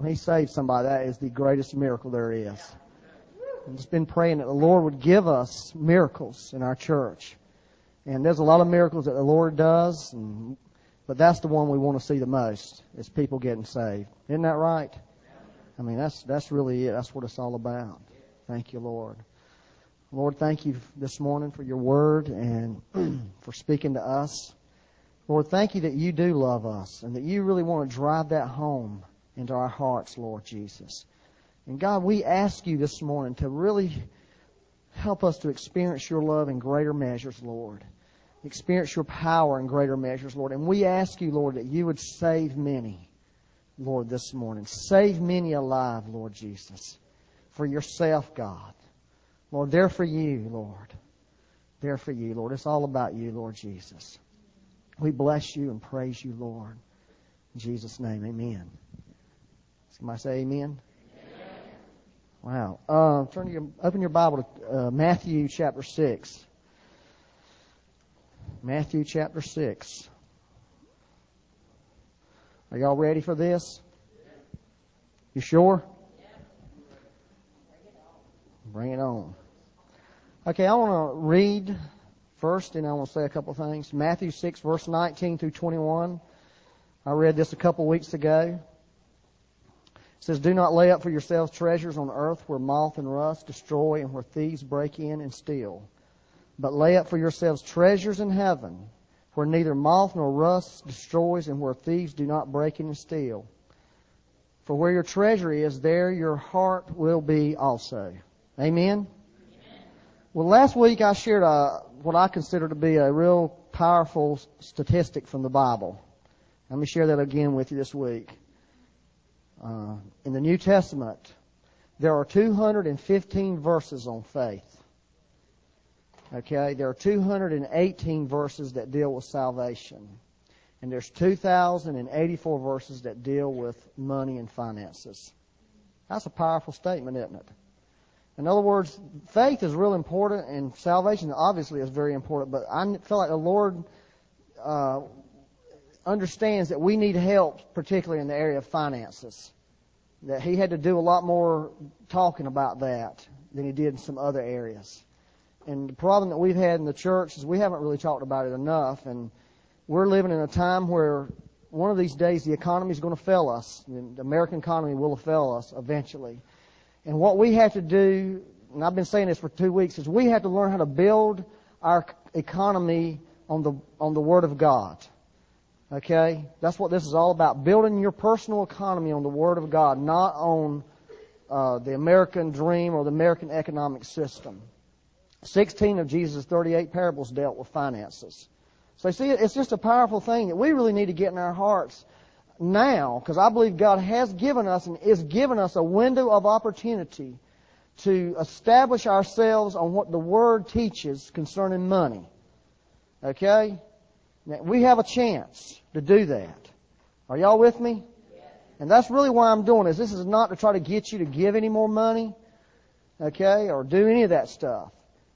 when He saves somebody, that is the greatest miracle there is. I've just been praying that the Lord would give us miracles in our church. And there's a lot of miracles that the Lord does, and, but that's the one we want to see the most, is people getting saved. Isn't that right? I mean, that's, that's really it. That's what it's all about. Thank you, Lord. Lord, thank you this morning for your word and for speaking to us. Lord, thank you that you do love us and that you really want to drive that home into our hearts, Lord Jesus. And God, we ask you this morning to really help us to experience your love in greater measures, Lord. Experience your power in greater measures, Lord. And we ask you, Lord, that you would save many, Lord, this morning. Save many alive, Lord Jesus. For yourself, God. Lord, they're for you, Lord. They're for you, Lord. It's all about you, Lord Jesus. We bless you and praise you, Lord. In Jesus' name, amen. Somebody say amen. Wow. Uh, turn your, open your Bible to uh, Matthew chapter 6. Matthew chapter 6. Are y'all ready for this? You sure? Bring it on. Okay, I want to read first and I want to say a couple things. Matthew 6 verse 19 through 21. I read this a couple weeks ago. Says, Do not lay up for yourselves treasures on earth where moth and rust destroy and where thieves break in and steal. But lay up for yourselves treasures in heaven where neither moth nor rust destroys and where thieves do not break in and steal. For where your treasure is, there your heart will be also. Amen? Well, last week I shared a, what I consider to be a real powerful statistic from the Bible. Let me share that again with you this week. Uh, in the New Testament, there are 215 verses on faith. Okay, there are 218 verses that deal with salvation. And there's 2,084 verses that deal with money and finances. That's a powerful statement, isn't it? In other words, faith is real important, and salvation obviously is very important. But I feel like the Lord uh, understands that we need help, particularly in the area of finances. That He had to do a lot more talking about that than He did in some other areas. And the problem that we've had in the church is we haven't really talked about it enough, and we're living in a time where one of these days the economy is going to fail us. The American economy will fail us eventually. And what we have to do, and I've been saying this for two weeks, is we have to learn how to build our economy on the, on the Word of God. Okay? That's what this is all about. Building your personal economy on the Word of God, not on uh, the American dream or the American economic system. 16 of Jesus' 38 parables dealt with finances. So see, it's just a powerful thing that we really need to get in our hearts now, because I believe God has given us and is giving us a window of opportunity to establish ourselves on what the Word teaches concerning money. Okay? Now, we have a chance to do that. Are y'all with me? And that's really why I'm doing this. This is not to try to get you to give any more money, okay, or do any of that stuff.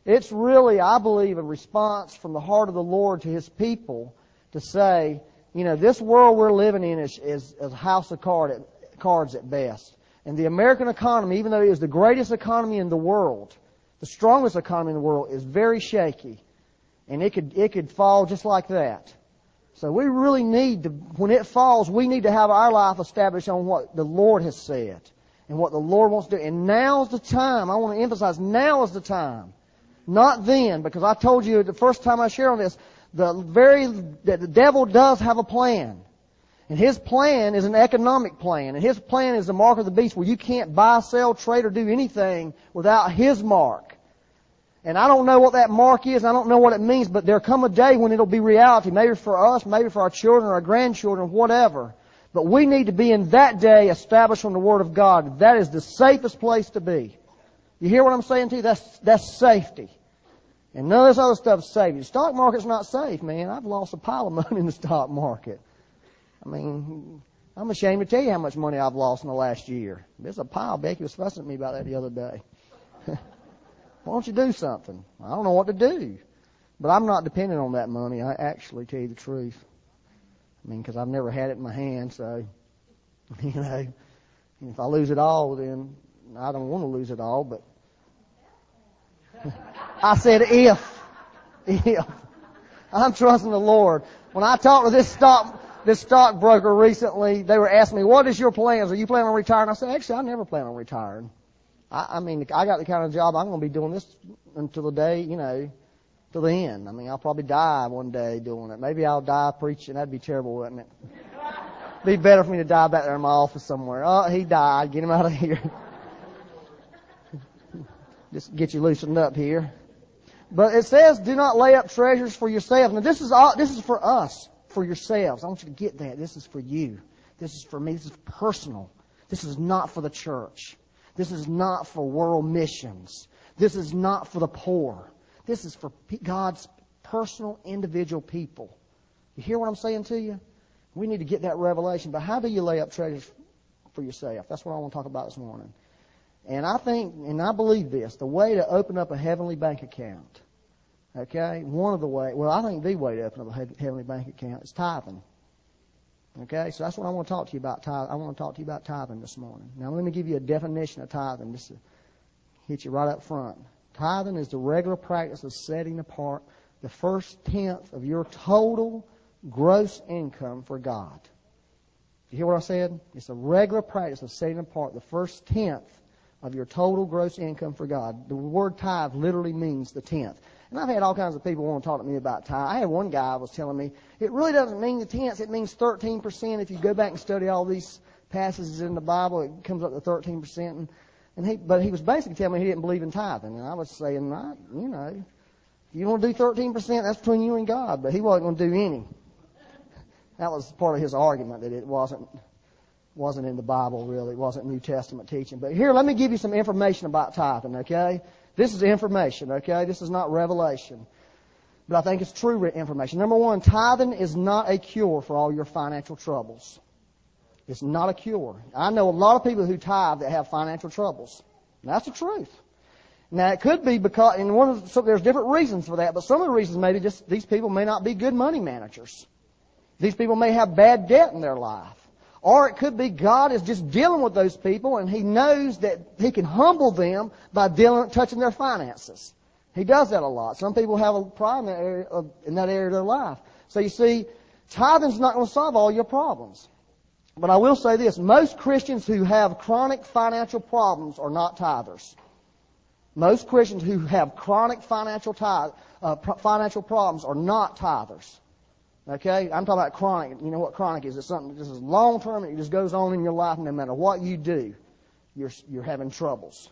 It's really, I believe, a response from the heart of the Lord to His people to say, you know, this world we're living in is, is, is a house of card at, cards at best. And the American economy, even though it is the greatest economy in the world, the strongest economy in the world, is very shaky. And it could, it could fall just like that. So we really need to, when it falls, we need to have our life established on what the Lord has said and what the Lord wants to do. And now's the time. I want to emphasize now is the time. Not then, because I told you the first time I shared on this, the very, that the devil does have a plan. And his plan is an economic plan. And his plan is the mark of the beast where you can't buy, sell, trade, or do anything without his mark. And I don't know what that mark is. I don't know what it means, but there'll come a day when it'll be reality. Maybe for us, maybe for our children our grandchildren, whatever. But we need to be in that day established on the Word of God. That is the safest place to be. You hear what I'm saying to you? That's, that's safety. And none of this other stuff's safe. The stock market's not safe, man. I've lost a pile of money in the stock market. I mean, I'm ashamed to tell you how much money I've lost in the last year. There's a pile. Becky was fussing at me about that the other day. Why don't you do something? I don't know what to do. But I'm not dependent on that money. I actually tell you the truth. I mean, because I've never had it in my hand, so, you know, if I lose it all, then I don't want to lose it all, but I said if. If. I'm trusting the Lord. When I talked to this stock, this stockbroker recently, they were asking me, what is your plans? Are you planning on retiring? I said, actually, I never plan on retiring. I, I mean, I got the kind of job I'm going to be doing this until the day, you know, till the end. I mean, I'll probably die one day doing it. Maybe I'll die preaching. That'd be terrible, wouldn't it? be better for me to die back there in my office somewhere. Oh, he died. Get him out of here. Just get you loosened up here. But it says, do not lay up treasures for yourselves. Now this is all, this is for us, for yourselves. I want you to get that. This is for you. This is for me. This is personal. This is not for the church. This is not for world missions. This is not for the poor. This is for God's personal, individual people. You hear what I'm saying to you? We need to get that revelation. But how do you lay up treasures for yourself? That's what I want to talk about this morning. And I think, and I believe this, the way to open up a heavenly bank account, okay, one of the way, well, I think the way to open up a heavenly bank account is tithing. Okay, so that's what I want to talk to you about. Tithing. I want to talk to you about tithing this morning. Now, let me give you a definition of tithing. Just to hit you right up front. Tithing is the regular practice of setting apart the first tenth of your total gross income for God. You hear what I said? It's a regular practice of setting apart the first tenth of your total gross income for God. The word tithe literally means the tenth. And I've had all kinds of people want to talk to me about tithe. I had one guy was telling me it really doesn't mean the tenth; it means thirteen percent. If you go back and study all these passages in the Bible, it comes up to thirteen percent. And, and he, but he was basically telling me he didn't believe in tithing, and I was saying, I, you know, if you want to do thirteen percent, that's between you and God. But he wasn't going to do any. That was part of his argument that it wasn't wasn't in the Bible really, it wasn't New Testament teaching. But here, let me give you some information about tithing, okay? This is information, okay? This is not revelation. But I think it's true information. Number one, tithing is not a cure for all your financial troubles. It's not a cure. I know a lot of people who tithe that have financial troubles. That's the truth. Now it could be because, and one of the, so there's different reasons for that, but some of the reasons maybe just these people may not be good money managers. These people may have bad debt in their life. Or it could be God is just dealing with those people and He knows that He can humble them by dealing, touching their finances. He does that a lot. Some people have a problem in that area of, that area of their life. So you see, tithing's not going to solve all your problems. But I will say this, most Christians who have chronic financial problems are not tithers. Most Christians who have chronic financial tithe, uh, financial problems are not tithers. Okay? I'm talking about chronic. You know what chronic is? It's something that just is long term and it just goes on in your life no matter what you do, you're, you're having troubles.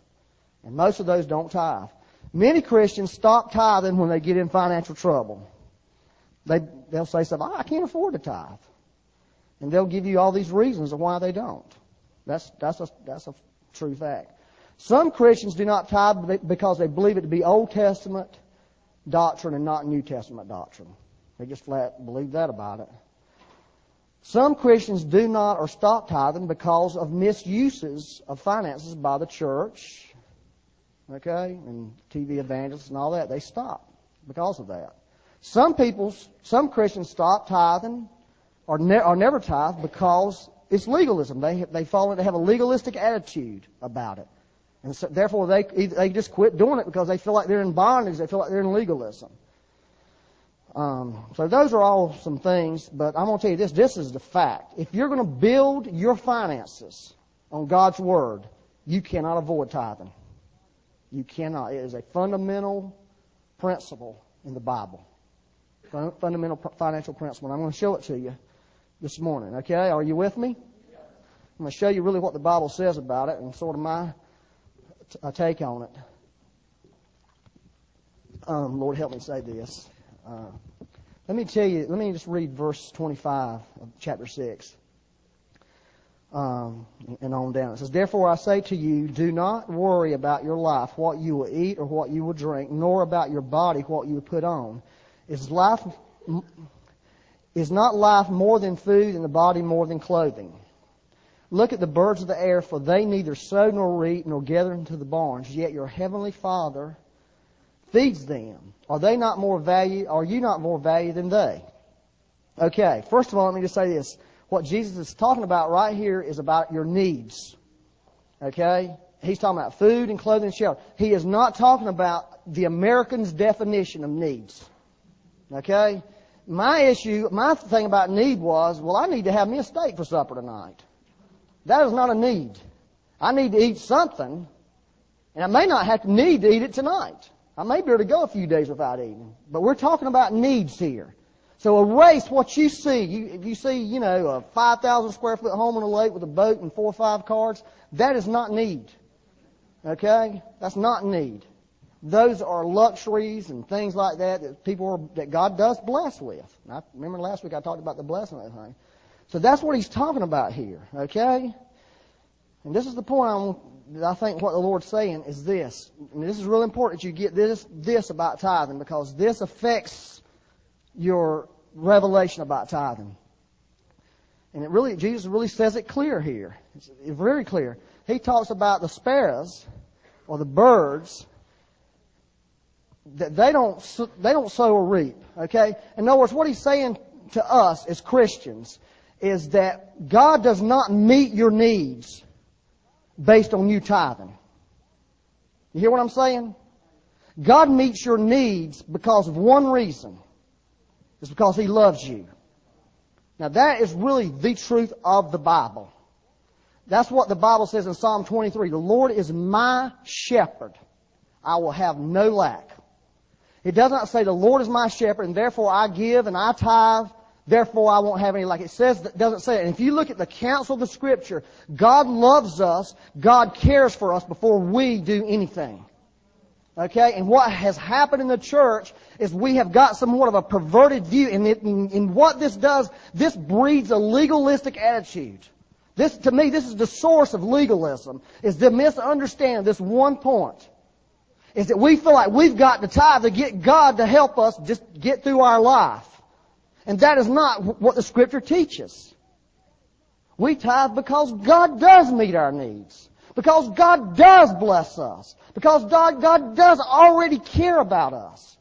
And most of those don't tithe. Many Christians stop tithing when they get in financial trouble. They, they'll say something, oh, ah, I can't afford to tithe. And they'll give you all these reasons of why they don't. That's, that's, a, that's a true fact. Some Christians do not tithe because they believe it to be Old Testament doctrine and not New Testament doctrine. They just flat believe that about it. Some Christians do not or stop tithing because of misuses of finances by the church, okay, and TV evangelists and all that. They stop because of that. Some people, some Christians stop tithing or, ne- or never tithe because it's legalism. They they fall into have a legalistic attitude about it, and so, therefore they they just quit doing it because they feel like they're in bondage. They feel like they're in legalism. Um, so those are all some things, but I'm going to tell you this. This is the fact. If you're going to build your finances on God's Word, you cannot avoid tithing. You cannot. It is a fundamental principle in the Bible. Fundamental financial principle. I'm going to show it to you this morning. Okay? Are you with me? I'm going to show you really what the Bible says about it and sort of my t- take on it. Um, Lord, help me say this. Uh, let me tell you, let me just read verse 25 of chapter 6 um, and on down. It says, Therefore I say to you, do not worry about your life, what you will eat or what you will drink, nor about your body, what you will put on. Is life is not life more than food and the body more than clothing? Look at the birds of the air, for they neither sow nor reap nor gather into the barns, yet your heavenly Father feeds them. Are they not more value? Are you not more value than they? Okay. First of all, let me just say this. What Jesus is talking about right here is about your needs. Okay? He's talking about food and clothing and shelter. He is not talking about the American's definition of needs. Okay? My issue, my thing about need was, well, I need to have me a steak for supper tonight. That is not a need. I need to eat something, and I may not have to need to eat it tonight. I may be able to go a few days without eating. But we're talking about needs here. So erase what you see. You, if you see, you know, a 5,000 square foot home on a lake with a boat and four or five cars, that is not need. Okay? That's not need. Those are luxuries and things like that that people are, that God does bless with. I remember last week I talked about the blessing of that thing. So that's what he's talking about here. Okay? And this is the point I'm, I think what the Lord's saying is this. And this is really important that you get this, this about tithing because this affects your revelation about tithing. And it really, Jesus really says it clear here. It's very clear. He talks about the sparrows or the birds that they don't they don't sow or reap. Okay. In other words, what he's saying to us as Christians is that God does not meet your needs based on you tithing. You hear what I'm saying? God meets your needs because of one reason. It's because He loves you. Now that is really the truth of the Bible. That's what the Bible says in Psalm 23. The Lord is my shepherd. I will have no lack. It does not say the Lord is my shepherd and therefore I give and I tithe Therefore, I won't have any like it says. That Doesn't say it. And if you look at the counsel of the Scripture, God loves us. God cares for us before we do anything. Okay, and what has happened in the church is we have got somewhat of a perverted view, and, it, and what this does, this breeds a legalistic attitude. This, to me, this is the source of legalism, is the misunderstanding this one point. Is that we feel like we've got to tithe to get God to help us just get through our life. And that is not what the Scripture teaches. We tithe because God does meet our needs. Because God does bless us. Because God, God does already care about us.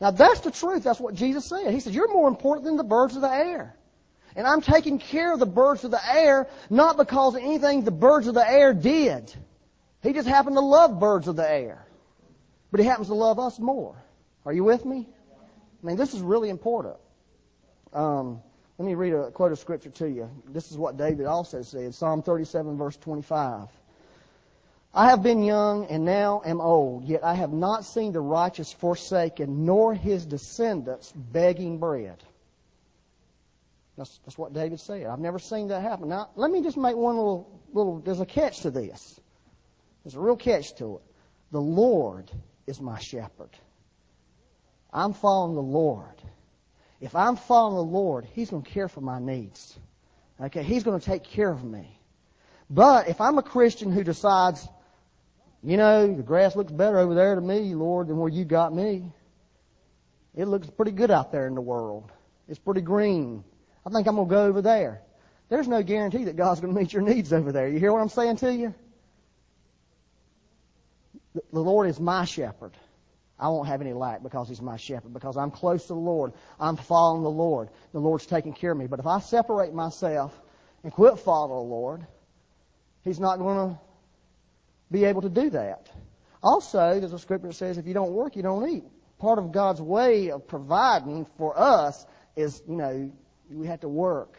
Now that's the truth. That's what Jesus said. He said, you're more important than the birds of the air. And I'm taking care of the birds of the air not because of anything the birds of the air did. He just happened to love birds of the air. But he happens to love us more. Are you with me? I mean, this is really important. Um, let me read a quote of scripture to you. This is what David also said, Psalm 37 verse 25. I have been young and now am old, yet I have not seen the righteous forsaken, nor his descendants begging bread. That's, that's what David said. I've never seen that happen. Now, let me just make one little, little, there's a catch to this. There's a real catch to it. The Lord is my shepherd. I'm following the Lord. If I'm following the Lord, He's going to care for my needs. Okay, He's going to take care of me. But if I'm a Christian who decides, you know, the grass looks better over there to me, Lord, than where you got me, it looks pretty good out there in the world. It's pretty green. I think I'm going to go over there. There's no guarantee that God's going to meet your needs over there. You hear what I'm saying to you? The Lord is my shepherd. I won't have any lack because He's my shepherd, because I'm close to the Lord. I'm following the Lord. The Lord's taking care of me. But if I separate myself and quit following the Lord, He's not going to be able to do that. Also, there's a scripture that says if you don't work, you don't eat. Part of God's way of providing for us is, you know, we have to work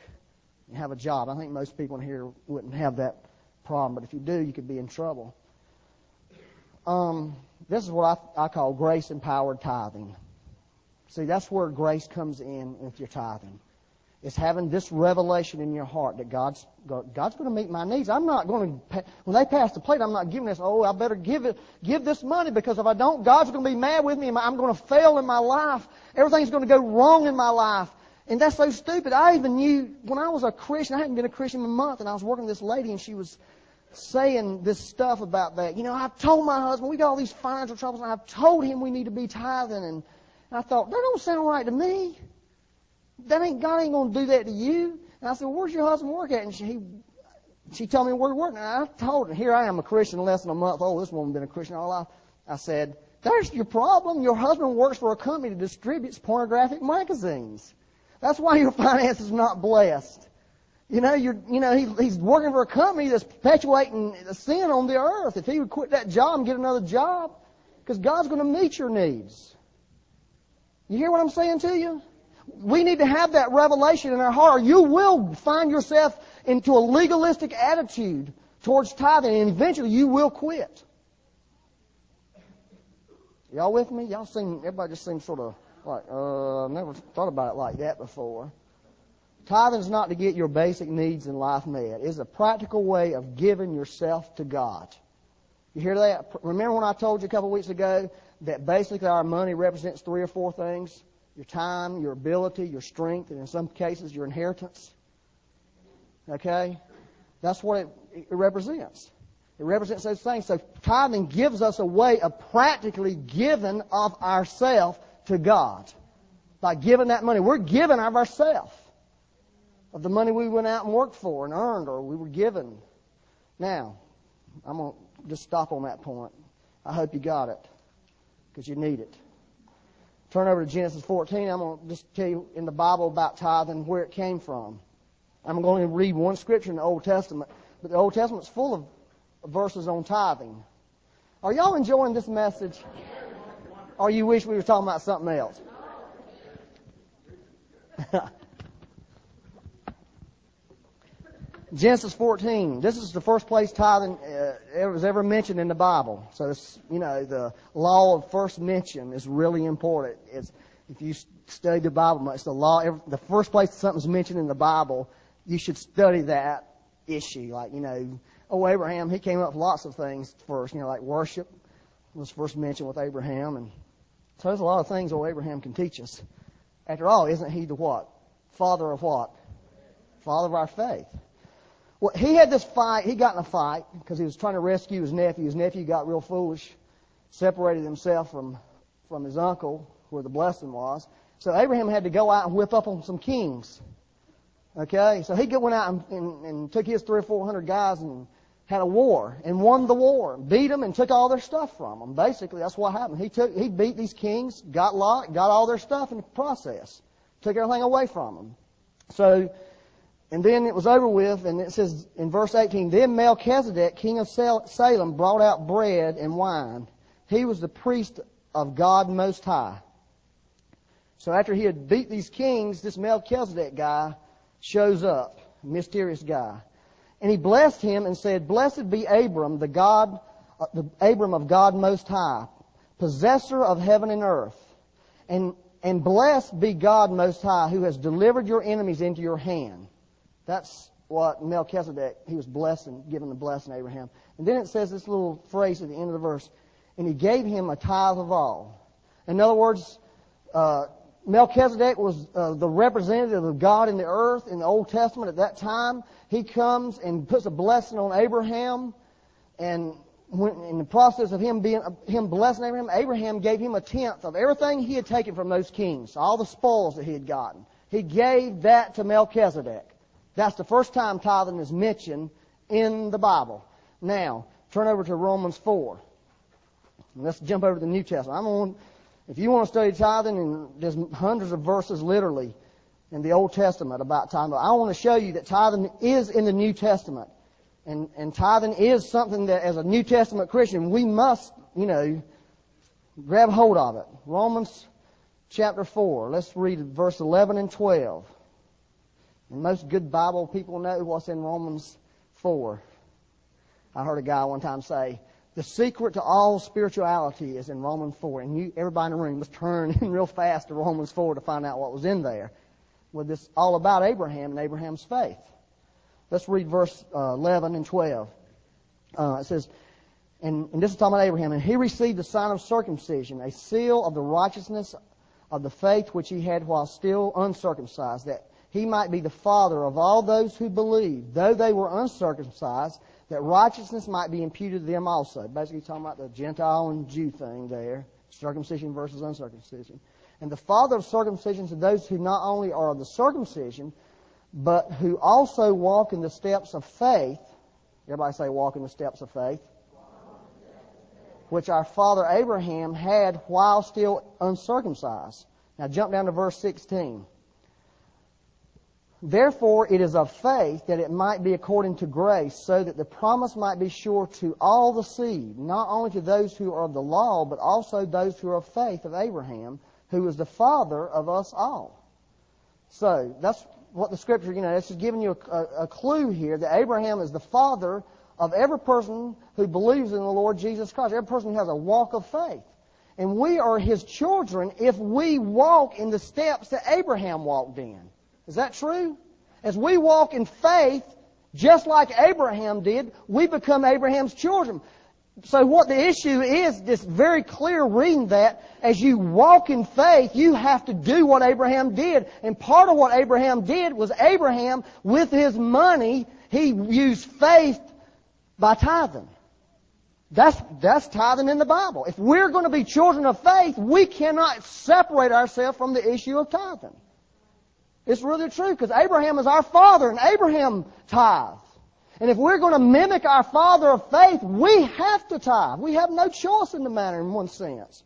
and have a job. I think most people in here wouldn't have that problem, but if you do, you could be in trouble. Um, this is what I, I call grace empowered tithing. See, that's where grace comes in with your tithing. It's having this revelation in your heart that God's God's going to meet my needs. I'm not going to when they pass the plate. I'm not giving this. Oh, I better give it, give this money because if I don't, God's going to be mad with me. And I'm going to fail in my life. Everything's going to go wrong in my life. And that's so stupid. I even knew when I was a Christian. I hadn't been a Christian in a month, and I was working with this lady, and she was saying this stuff about that. You know, I've told my husband we got all these financial troubles, and I've told him we need to be tithing, and I thought that don't sound right to me. That ain't God ain't gonna do that to you. And I said, well, where's your husband work at? And she she told me where he worked, and I told her, here I am, a Christian less than a month old. This woman been a Christian all life. I said, there's your problem. Your husband works for a company that distributes pornographic magazines. That's why your finances are not blessed. You know, you're, you know, he, he's working for a company that's perpetuating sin on the earth. If he would quit that job and get another job, because God's going to meet your needs. You hear what I'm saying to you? We need to have that revelation in our heart. You will find yourself into a legalistic attitude towards tithing, and eventually you will quit. Y'all with me? Y'all seem, everybody just seems sort of like, uh, I've never thought about it like that before. Tithing is not to get your basic needs in life met. It's a practical way of giving yourself to God. You hear that? Remember when I told you a couple of weeks ago that basically our money represents three or four things? Your time, your ability, your strength, and in some cases your inheritance. Okay? That's what it, it represents. It represents those things. So tithing gives us a way of practically giving of ourselves to God. By giving that money. We're giving of ourselves. Of the money we went out and worked for and earned or we were given. Now, I'm going to just stop on that point. I hope you got it. Because you need it. Turn over to Genesis 14. I'm going to just tell you in the Bible about tithing where it came from. I'm going to read one scripture in the Old Testament, but the Old Testament's full of verses on tithing. Are y'all enjoying this message? Or you wish we were talking about something else? Genesis 14. This is the first place tithing uh, was ever mentioned in the Bible. So, it's, you know, the law of first mention is really important. It's, if you study the Bible, it's the law. The first place something's mentioned in the Bible, you should study that issue. Like, you know, oh, Abraham, he came up with lots of things first, you know, like worship was first mentioned with Abraham. And so there's a lot of things old Abraham can teach us. After all, isn't he the what? Father of what? Father of our faith. Well, he had this fight. He got in a fight because he was trying to rescue his nephew. His nephew got real foolish, separated himself from, from his uncle, where the blessing was. So Abraham had to go out and whip up on some kings. Okay? So he went out and, and, and took his three or four hundred guys and had a war and won the war, beat them and took all their stuff from them. Basically, that's what happened. He took, he beat these kings, got Lot, got all their stuff in the process, took everything away from them. So, and then it was over with, and it says in verse 18, then Melchizedek, king of Salem, brought out bread and wine. He was the priest of God Most High. So after he had beat these kings, this Melchizedek guy shows up, mysterious guy. And he blessed him and said, Blessed be Abram, the God, uh, the Abram of God Most High, possessor of heaven and earth. And, and blessed be God Most High, who has delivered your enemies into your hand. That's what Melchizedek, he was blessing, giving the blessing to Abraham. And then it says this little phrase at the end of the verse, and he gave him a tithe of all. In other words, uh, Melchizedek was uh, the representative of God in the earth in the Old Testament at that time. He comes and puts a blessing on Abraham, and when, in the process of him being him blessing Abraham, Abraham gave him a tenth of everything he had taken from those kings, all the spoils that he had gotten. He gave that to Melchizedek. That's the first time tithing is mentioned in the Bible. Now, turn over to Romans 4. Let's jump over to the New Testament. I'm on if you want to study tithing, and there's hundreds of verses literally in the Old Testament about tithing, I want to show you that tithing is in the New Testament. And, and tithing is something that as a New Testament Christian, we must, you know, grab hold of it. Romans chapter 4. Let's read verse 11 and 12. Most good Bible people know what's in Romans 4. I heard a guy one time say, the secret to all spirituality is in Romans 4. And you, everybody in the room was turning real fast to Romans 4 to find out what was in there. With this all about Abraham and Abraham's faith. Let's read verse uh, 11 and 12. Uh, it says, and, and this is talking about Abraham, and he received the sign of circumcision, a seal of the righteousness of the faith which he had while still uncircumcised, that he might be the father of all those who believe, though they were uncircumcised, that righteousness might be imputed to them also. Basically talking about the Gentile and Jew thing there, circumcision versus uncircumcision. And the father of circumcision to those who not only are of the circumcision, but who also walk in the steps of faith. Everybody say walk in the steps of faith. Which our father Abraham had while still uncircumcised. Now jump down to verse 16. Therefore, it is of faith that it might be according to grace, so that the promise might be sure to all the seed, not only to those who are of the law, but also those who are of faith of Abraham, who is the father of us all. So, that's what the scripture, you know, it's just giving you a, a, a clue here that Abraham is the father of every person who believes in the Lord Jesus Christ, every person who has a walk of faith. And we are his children if we walk in the steps that Abraham walked in. Is that true? As we walk in faith, just like Abraham did, we become Abraham's children. So what the issue is, this very clear reading that as you walk in faith, you have to do what Abraham did. And part of what Abraham did was Abraham, with his money, he used faith by tithing. That's, that's tithing in the Bible. If we're going to be children of faith, we cannot separate ourselves from the issue of tithing. It's really true because Abraham is our father and Abraham tithed. And if we're going to mimic our father of faith, we have to tithe. We have no choice in the matter in one sense.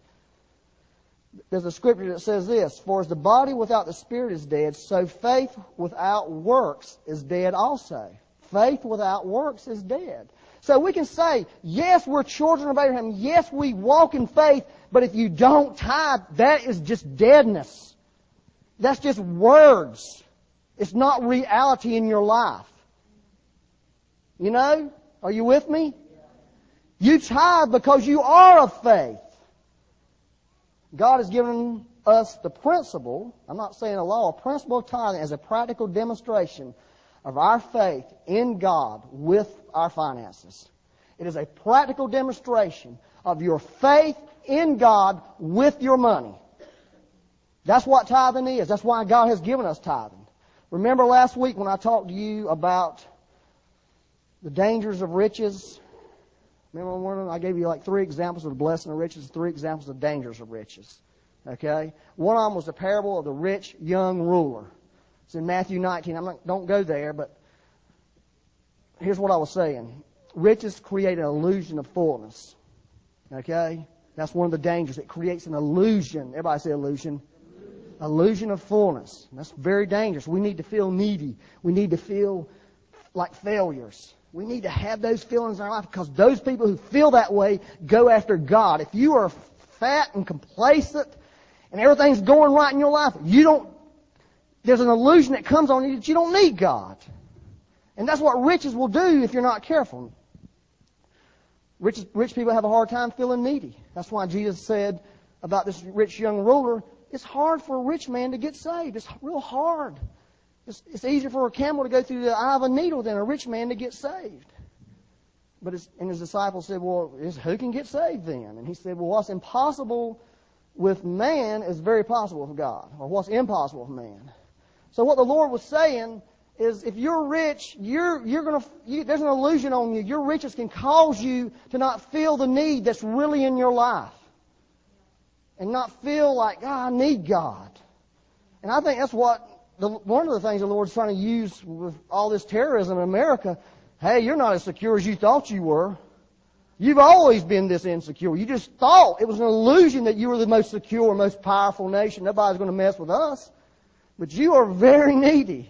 There's a scripture that says this, For as the body without the spirit is dead, so faith without works is dead also. Faith without works is dead. So we can say, yes, we're children of Abraham. Yes, we walk in faith. But if you don't tithe, that is just deadness. That's just words. It's not reality in your life. You know? Are you with me? You tithe because you are of faith. God has given us the principle, I'm not saying a law, a principle of tithing as a practical demonstration of our faith in God with our finances. It is a practical demonstration of your faith in God with your money. That's what tithing is. That's why God has given us tithing. Remember last week when I talked to you about the dangers of riches? Remember them? I gave you like three examples of the blessing of riches, three examples of dangers of riches. Okay? One of them was the parable of the rich young ruler. It's in Matthew 19. I'm not, don't go there, but here's what I was saying. Riches create an illusion of fullness. Okay? That's one of the dangers. It creates an illusion. Everybody say illusion. Illusion of fullness. That's very dangerous. We need to feel needy. We need to feel like failures. We need to have those feelings in our life because those people who feel that way go after God. If you are fat and complacent and everything's going right in your life, you don't, there's an illusion that comes on you that you don't need God. And that's what riches will do if you're not careful. Rich, rich people have a hard time feeling needy. That's why Jesus said about this rich young ruler, it's hard for a rich man to get saved. It's real hard. It's, it's easier for a camel to go through the eye of a needle than a rich man to get saved. But and his disciples said, Well, who can get saved then? And he said, Well, what's impossible with man is very possible with God, or what's impossible with man. So what the Lord was saying is, if you're rich, you're you're gonna you, there's an illusion on you. Your riches can cause you to not feel the need that's really in your life, and not feel like, oh, I need God. And I think that's what the, one of the things the Lord's trying to use with all this terrorism in America, hey, you're not as secure as you thought you were. You've always been this insecure. You just thought it was an illusion that you were the most secure, most powerful nation. Nobody's going to mess with us. But you are very needy.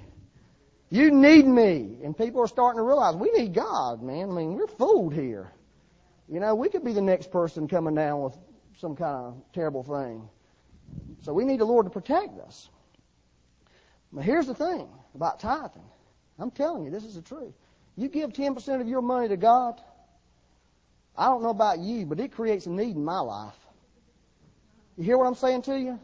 You need me. And people are starting to realize we need God, man. I mean, we're fooled here. You know, we could be the next person coming down with some kind of terrible thing. So we need the Lord to protect us. But here's the thing about tithing. I'm telling you, this is the truth. You give 10% of your money to God, I don't know about you, but it creates a need in my life. You hear what I'm saying to you?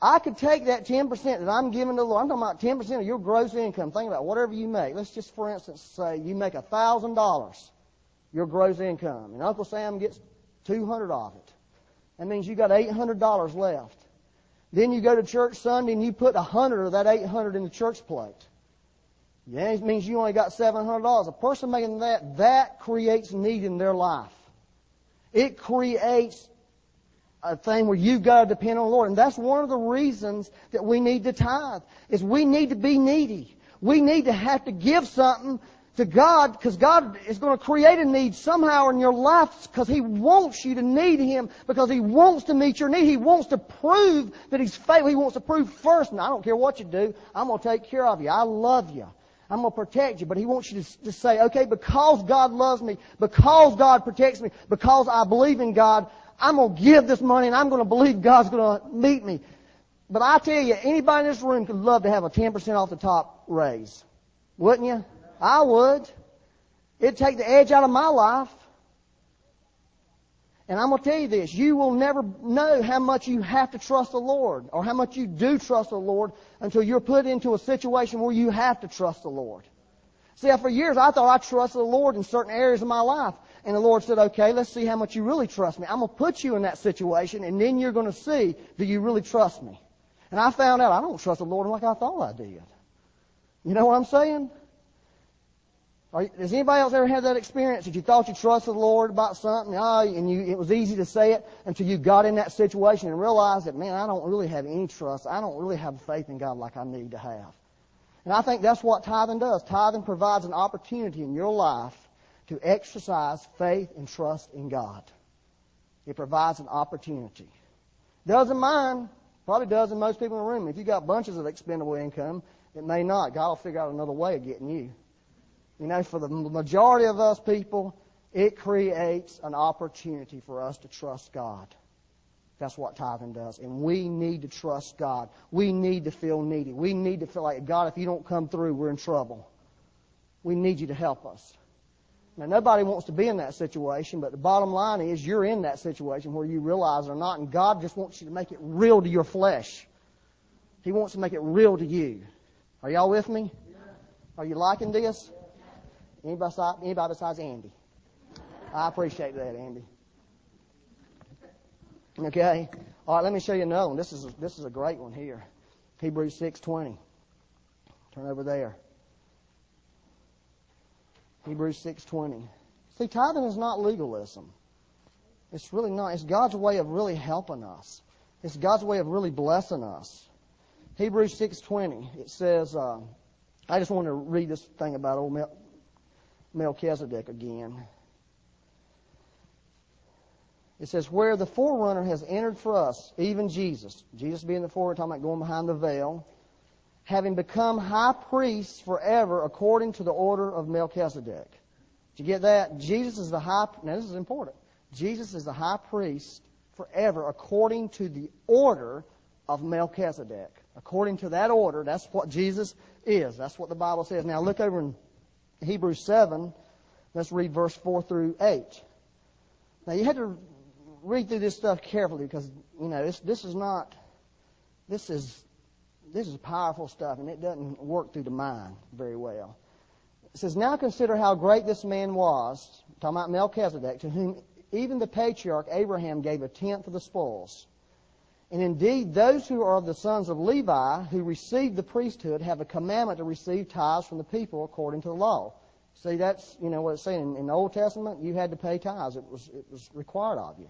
I could take that 10% that I'm giving to the Lord. I'm talking about 10% of your gross income. Think about whatever you make. Let's just, for instance, say you make $1,000, your gross income, and Uncle Sam gets 200 of it. That means you got $800 left. Then you go to church Sunday and you put a hundred of that eight hundred in the church plate. Yeah, it means you only got seven hundred dollars. A person making that, that creates need in their life. It creates a thing where you've got to depend on the Lord. And that's one of the reasons that we need to tithe, is we need to be needy. We need to have to give something to God because God is going to create a need somehow in your life because He wants you to need Him because He wants to meet your need. He wants to prove that He's faithful. He wants to prove first, and I don't care what you do, I'm going to take care of you. I love you. I'm going to protect you. But He wants you to, to say, okay, because God loves me, because God protects me, because I believe in God, I'm going to give this money and I'm going to believe God's going to meet me. But I tell you, anybody in this room could love to have a 10% off the top raise. Wouldn't you? I would. It'd take the edge out of my life. And I'm going to tell you this, you will never know how much you have to trust the Lord or how much you do trust the Lord until you're put into a situation where you have to trust the Lord. See, for years I thought I trusted the Lord in certain areas of my life. And the Lord said, okay, let's see how much you really trust me. I'm going to put you in that situation and then you're going to see, do you really trust me? And I found out I don't trust the Lord like I thought I did. You know what I'm saying? You, has anybody else ever had that experience that you thought you trusted the Lord about something, oh, and you, it was easy to say it until you got in that situation and realized that, man, I don't really have any trust. I don't really have faith in God like I need to have. And I think that's what tithing does. Tithing provides an opportunity in your life to exercise faith and trust in God. It provides an opportunity. Doesn't mine. Probably does in most people in the room. If you've got bunches of expendable income, it may not. God will figure out another way of getting you. You know, for the majority of us people, it creates an opportunity for us to trust God. That's what tithing does. And we need to trust God. We need to feel needy. We need to feel like, God, if you don't come through, we're in trouble. We need you to help us. Now, nobody wants to be in that situation, but the bottom line is you're in that situation where you realize it or not, and God just wants you to make it real to your flesh. He wants to make it real to you. Are y'all with me? Are you liking this? Anybody, anybody besides Andy? I appreciate that, Andy. Okay. All right, let me show you another one. This is a, this is a great one here. Hebrews 6:20. Turn over there. Hebrews 6:20. See, tithing is not legalism. It's really not. It's God's way of really helping us. It's God's way of really blessing us. Hebrews 6:20. It says, uh, I just want to read this thing about old Mel- Melchizedek again. It says, where the forerunner has entered for us, even Jesus, Jesus being the forerunner, talking about going behind the veil, having become high priest forever according to the order of Melchizedek. Did you get that? Jesus is the high, now this is important. Jesus is the high priest forever according to the order of Melchizedek. According to that order, that's what Jesus is. That's what the Bible says. Now look over in Hebrews 7. Let's read verse 4 through 8. Now you had to read through this stuff carefully because, you know, this, this is not, this is this is powerful stuff, and it doesn't work through the mind very well. It says, Now consider how great this man was, talking about Melchizedek, to whom even the patriarch Abraham gave a tenth of the spoils. And indeed, those who are the sons of Levi, who received the priesthood, have a commandment to receive tithes from the people according to the law. See, that's, you know, what it's saying. In, the Old Testament, you had to pay tithes. It was, it was required of you.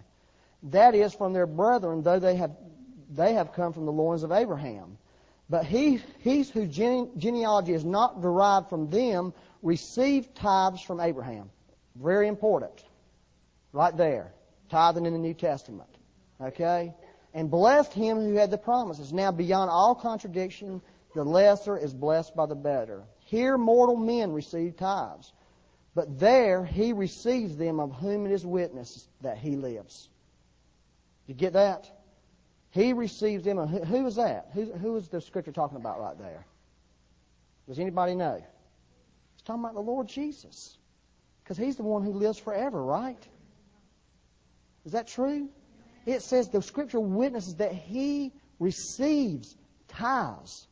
That is from their brethren, though they have, they have come from the loins of Abraham. But he, he's whose genealogy is not derived from them received tithes from Abraham. Very important. Right there. Tithing in the New Testament. Okay? And blessed him who had the promises. Now, beyond all contradiction, the lesser is blessed by the better. Here mortal men receive tithes, but there he receives them of whom it is witness that he lives. You get that? He receives them. Who, is that? Who is the scripture talking about right there? Does anybody know? It's talking about the Lord Jesus. Because He's the one who lives forever, right? Is that true? It says the scripture witnesses that He receives tithes.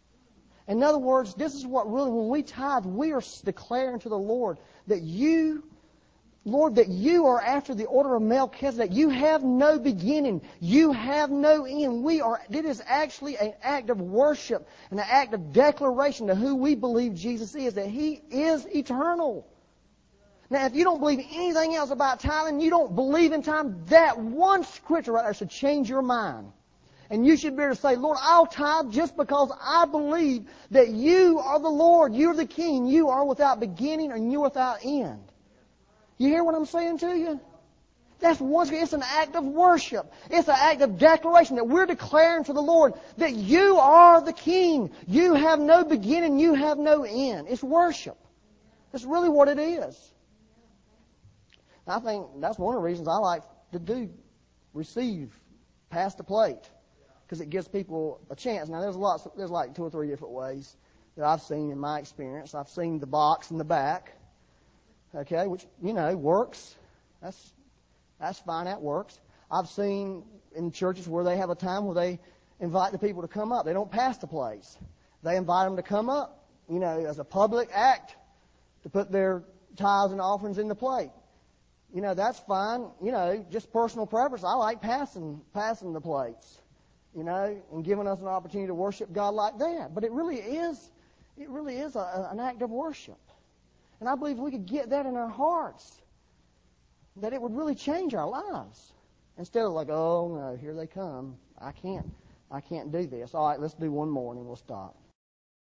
In other words, this is what really, when we tithe, we are declaring to the Lord that you Lord, that you are after the order of Melchizedek. You have no beginning. You have no end. We are, it is actually an act of worship, and an act of declaration to who we believe Jesus is, that He is eternal. Now, if you don't believe anything else about tithing, you don't believe in time, that one scripture right there should change your mind. And you should be able to say, Lord, I'll tithe just because I believe that you are the Lord, you're the King, you are without beginning and you're without end. You hear what I'm saying to you? That's again, it's an act of worship. It's an act of declaration that we're declaring to the Lord that you are the King. You have no beginning, you have no end. It's worship. That's really what it is. I think that's one of the reasons I like to do receive, pass the plate because it gives people a chance. Now, there's lots, there's like two or three different ways that I've seen in my experience. I've seen the box in the back, okay, which you know works. That's that's fine. That works. I've seen in churches where they have a time where they invite the people to come up. They don't pass the plates. They invite them to come up, you know, as a public act to put their tithes and offerings in the plate. You know, that's fine. You know, just personal preference. I like passing passing the plates you know, and giving us an opportunity to worship God like that. But it really is, it really is a, an act of worship. And I believe we could get that in our hearts, that it would really change our lives. Instead of like, oh no, here they come. I can't, I can't do this. All right, let's do one more and we'll stop.